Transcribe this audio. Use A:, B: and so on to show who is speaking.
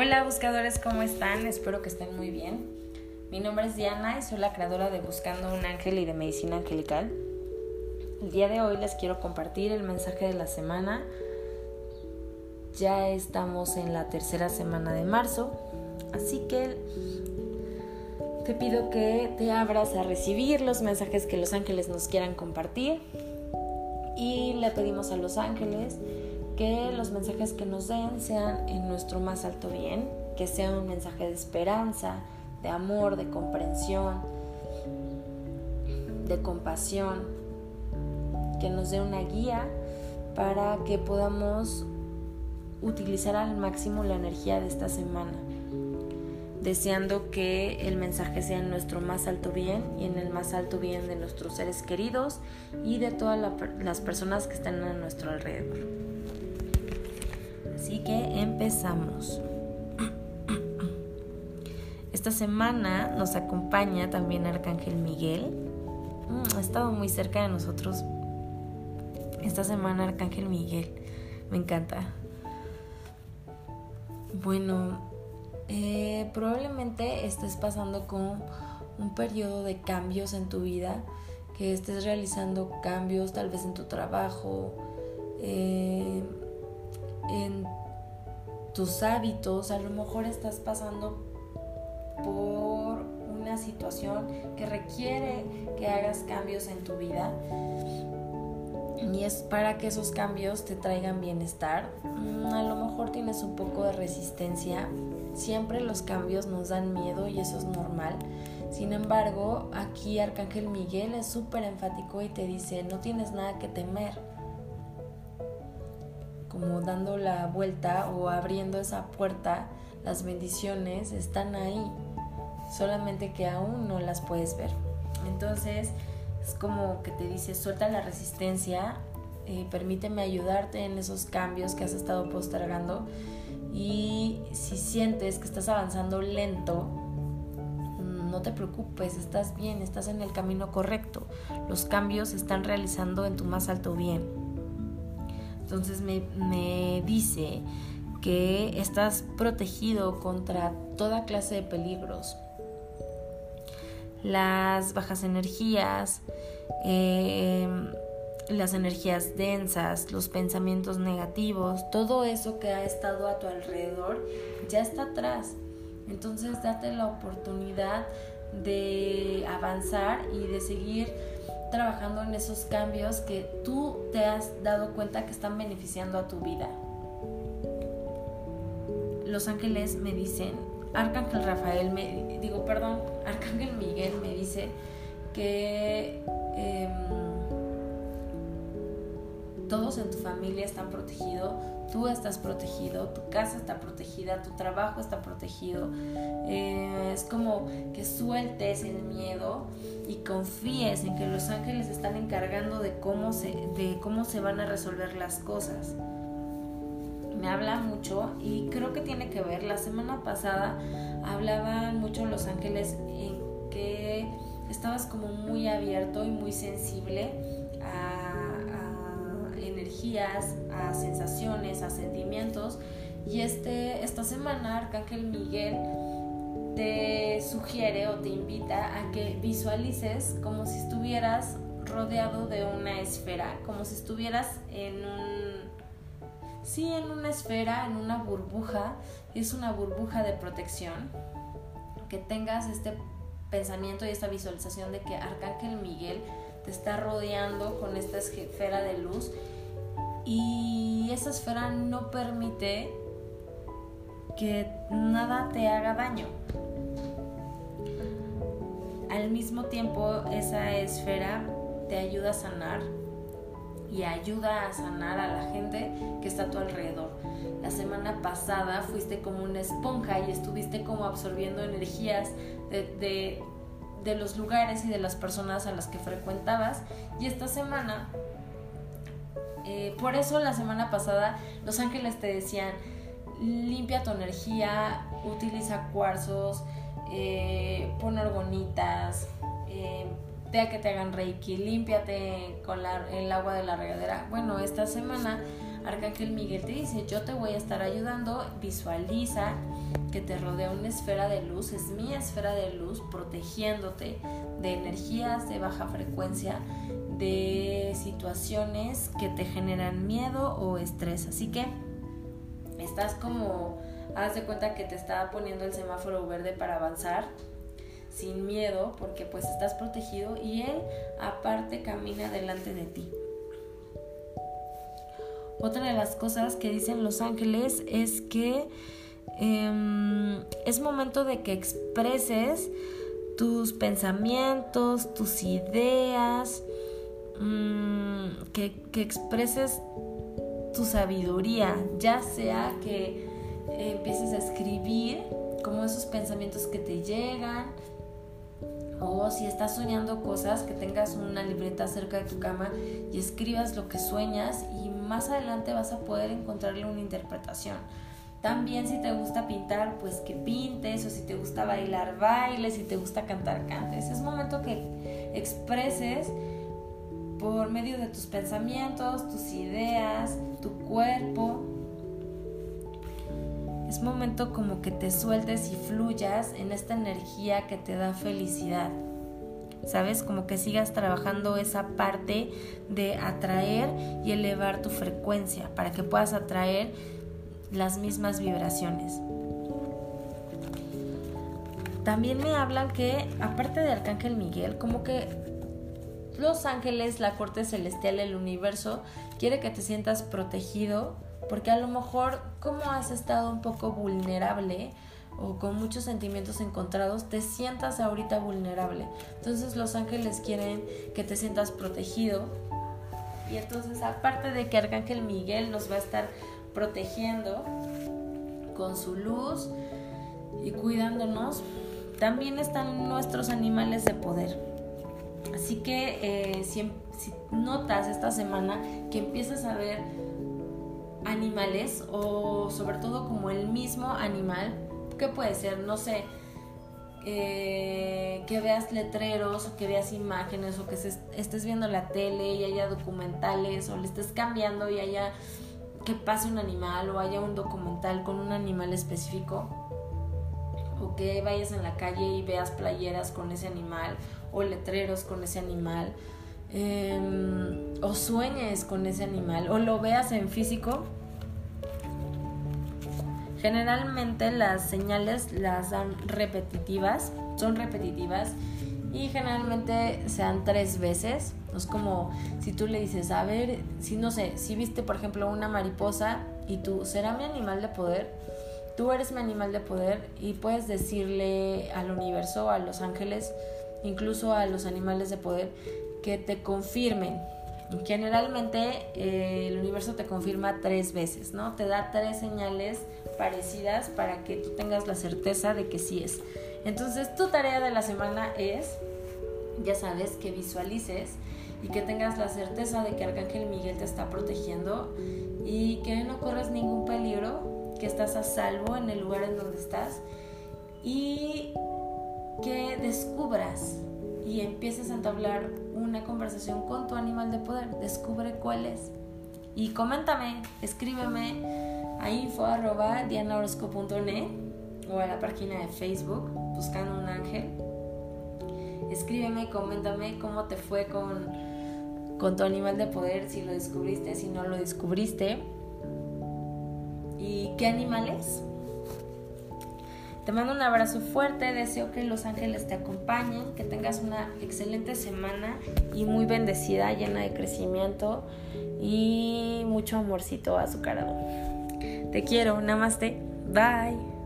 A: Hola buscadores, ¿cómo están? Espero que estén muy bien. Mi nombre es Diana y soy la creadora de Buscando un Ángel y de Medicina Angelical. El día de hoy les quiero compartir el mensaje de la semana. Ya estamos en la tercera semana de marzo, así que te pido que te abras a recibir los mensajes que los ángeles nos quieran compartir y le pedimos a los ángeles que los mensajes que nos den sean en nuestro más alto bien, que sea un mensaje de esperanza, de amor, de comprensión, de compasión, que nos dé una guía para que podamos utilizar al máximo la energía de esta semana, deseando que el mensaje sea en nuestro más alto bien y en el más alto bien de nuestros seres queridos y de todas las personas que están a nuestro alrededor. Empezamos. Esta semana nos acompaña también Arcángel Miguel. Mm, ha estado muy cerca de nosotros esta semana Arcángel Miguel. Me encanta. Bueno, eh, probablemente estés pasando con un periodo de cambios en tu vida, que estés realizando cambios tal vez en tu trabajo, eh, en tus hábitos, a lo mejor estás pasando por una situación que requiere que hagas cambios en tu vida y es para que esos cambios te traigan bienestar. Mm, a lo mejor tienes un poco de resistencia, siempre los cambios nos dan miedo y eso es normal. Sin embargo, aquí Arcángel Miguel es súper enfático y te dice, no tienes nada que temer como dando la vuelta o abriendo esa puerta, las bendiciones están ahí, solamente que aún no las puedes ver. Entonces es como que te dice, suelta la resistencia, eh, permíteme ayudarte en esos cambios que has estado postergando y si sientes que estás avanzando lento, mm, no te preocupes, estás bien, estás en el camino correcto. Los cambios se están realizando en tu más alto bien. Entonces me, dice que estás protegido contra toda clase de peligros. Las bajas energías, em, las energías densas, los pensamientos negativos, todo eso que ha estado a tu alrededor ya está atrás. Entonces date la oportunidad de avanzar y de seguir trabajando en esos cambios que tú te has dado cuenta que están beneficiando a tu vida. Los ángeles me dicen, Arcángel Rafael me, digo, perdón, Arcángel Miguel me dice que em, todos en tu familia están protegidos, tú estás protegido, tu casa está protegida, tu trabajo está protegido. Eh, es como que sueltes el miedo y confíes en que los ángeles están encargando de cómo se, de cómo se van a resolver las cosas. Me habla mucho y creo que tiene que ver. La semana pasada hablaban mucho los ángeles en que estabas como muy abierto y muy sensible a a sensaciones, a sentimientos. Y este, esta semana Arcángel Miguel te sugiere o te invita a que visualices como si estuvieras rodeado de una esfera, como si estuvieras en un... Sí, en una esfera, en una burbuja, es una burbuja de protección, que tengas este pensamiento y esta visualización de que Arcángel Miguel te está rodeando con esta esfera de luz. Y esa esfera no permite que nada te haga daño. Al mismo tiempo, esa esfera te ayuda a sanar y ayuda a sanar a la gente que está a tu alrededor. La semana pasada fuiste como una esponja y estuviste como absorbiendo energías de, de los lugares y de las personas a las que frecuentabas y esta semana eh, por eso la semana pasada los ángeles te decían, limpia tu energía, utiliza cuarzos, eh, pon orgonitas, eh, que te hagan reiki, límpiate con el agua de la regadera. Bueno, esta semana Arcángel Miguel te dice, yo te voy a estar ayudando, visualiza que te rodea una esfera de luz, es mi esfera de luz protegiéndote de energías de baja frecuencia, de situaciones que te generan miedo o estrés. Así que estás como, haz de cuenta que te está poniendo el semáforo verde para avanzar sin miedo porque pues estás protegido y él aparte camina delante de ti. Otra de las cosas que dicen los ángeles es que em, es momento de que expreses tus pensamientos, tus ideas, mm, que, que, expreses tu sabiduría, ya sea que empieces a escribir como esos pensamientos que te llegan, o si estás soñando cosas, que tengas una libreta cerca de tu cama y escribas lo que sueñas y más adelante vas a poder encontrarle una interpretación. También si te gusta pintar, pues que pintes, o si te gusta bailar, bailes, si te gusta cantar, cantes. Es momento que expreses por medio de tus pensamientos, tus ideas, tu cuerpo. Es momento como que te sueltes y fluyas en esta energía que te da felicidad. ¿sabes? Como que sigas trabajando esa parte de atraer y elevar tu frecuencia para que puedas atraer las mismas vibraciones. También me hablan que, aparte de Arcángel Miguel, como que los ángeles, la corte celestial, el universo, quiere que te sientas protegido, porque a lo mejor como has estado un poco vulnerable, o con muchos sentimientos encontrados, te sientas ahorita vulnerable. Entonces los ángeles quieren que te sientas protegido. Y entonces aparte de que Arcángel Miguel nos va a estar protegiendo con su luz y cuidándonos, también están nuestros animales de poder. Así que eh, si, notas esta semana que empiezas a ver animales o sobre todo como el mismo animal ¿Qué puede ser? No sé, eh, que veas letreros o que veas imágenes o que estés viendo la tele y haya documentales o le estés cambiando y haya que pase un animal o haya un documental con un animal específico o que vayas en la calle y veas playeras con ese animal o letreros con ese animal em, o sueñes con ese animal o lo veas en físico Generalmente las señales las dan repetitivas, son repetitivas y generalmente se dan tres veces. es como si tú le dices, a ver, si no sé, si viste por ejemplo una mariposa y tú, ¿será mi animal de poder? Tú eres mi animal de poder y puedes decirle al universo, a los ángeles, incluso a los animales de poder, que te confirmen. Generalmente eh, el universo te confirma tres veces, ¿no? Te da tres señales parecidas para que tú tengas la certeza de que sí es. Entonces tu tarea de la semana es, ya sabes, que visualices y que tengas la certeza de que Arcángel Miguel te está protegiendo y que no que estás a salvo en el lugar en donde estás y que descubras y empieces a entablar una conversación con tu animal de poder. Descubre cuál es. Y coméntame, escríbeme a info.dianaorosco.net o a la página de Facebook buscando un ángel. Escríbeme coméntame cómo te fue con, con tu animal de poder, si lo descubriste, si no lo descubriste. ¿Y qué animal es? Te mando un abrazo fuerte, deseo que los ángeles te acompañen, que tengas una excelente semana y muy bendecida, llena de crecimiento y mucho amorcito azucarado. Te quiero, namaste, bye.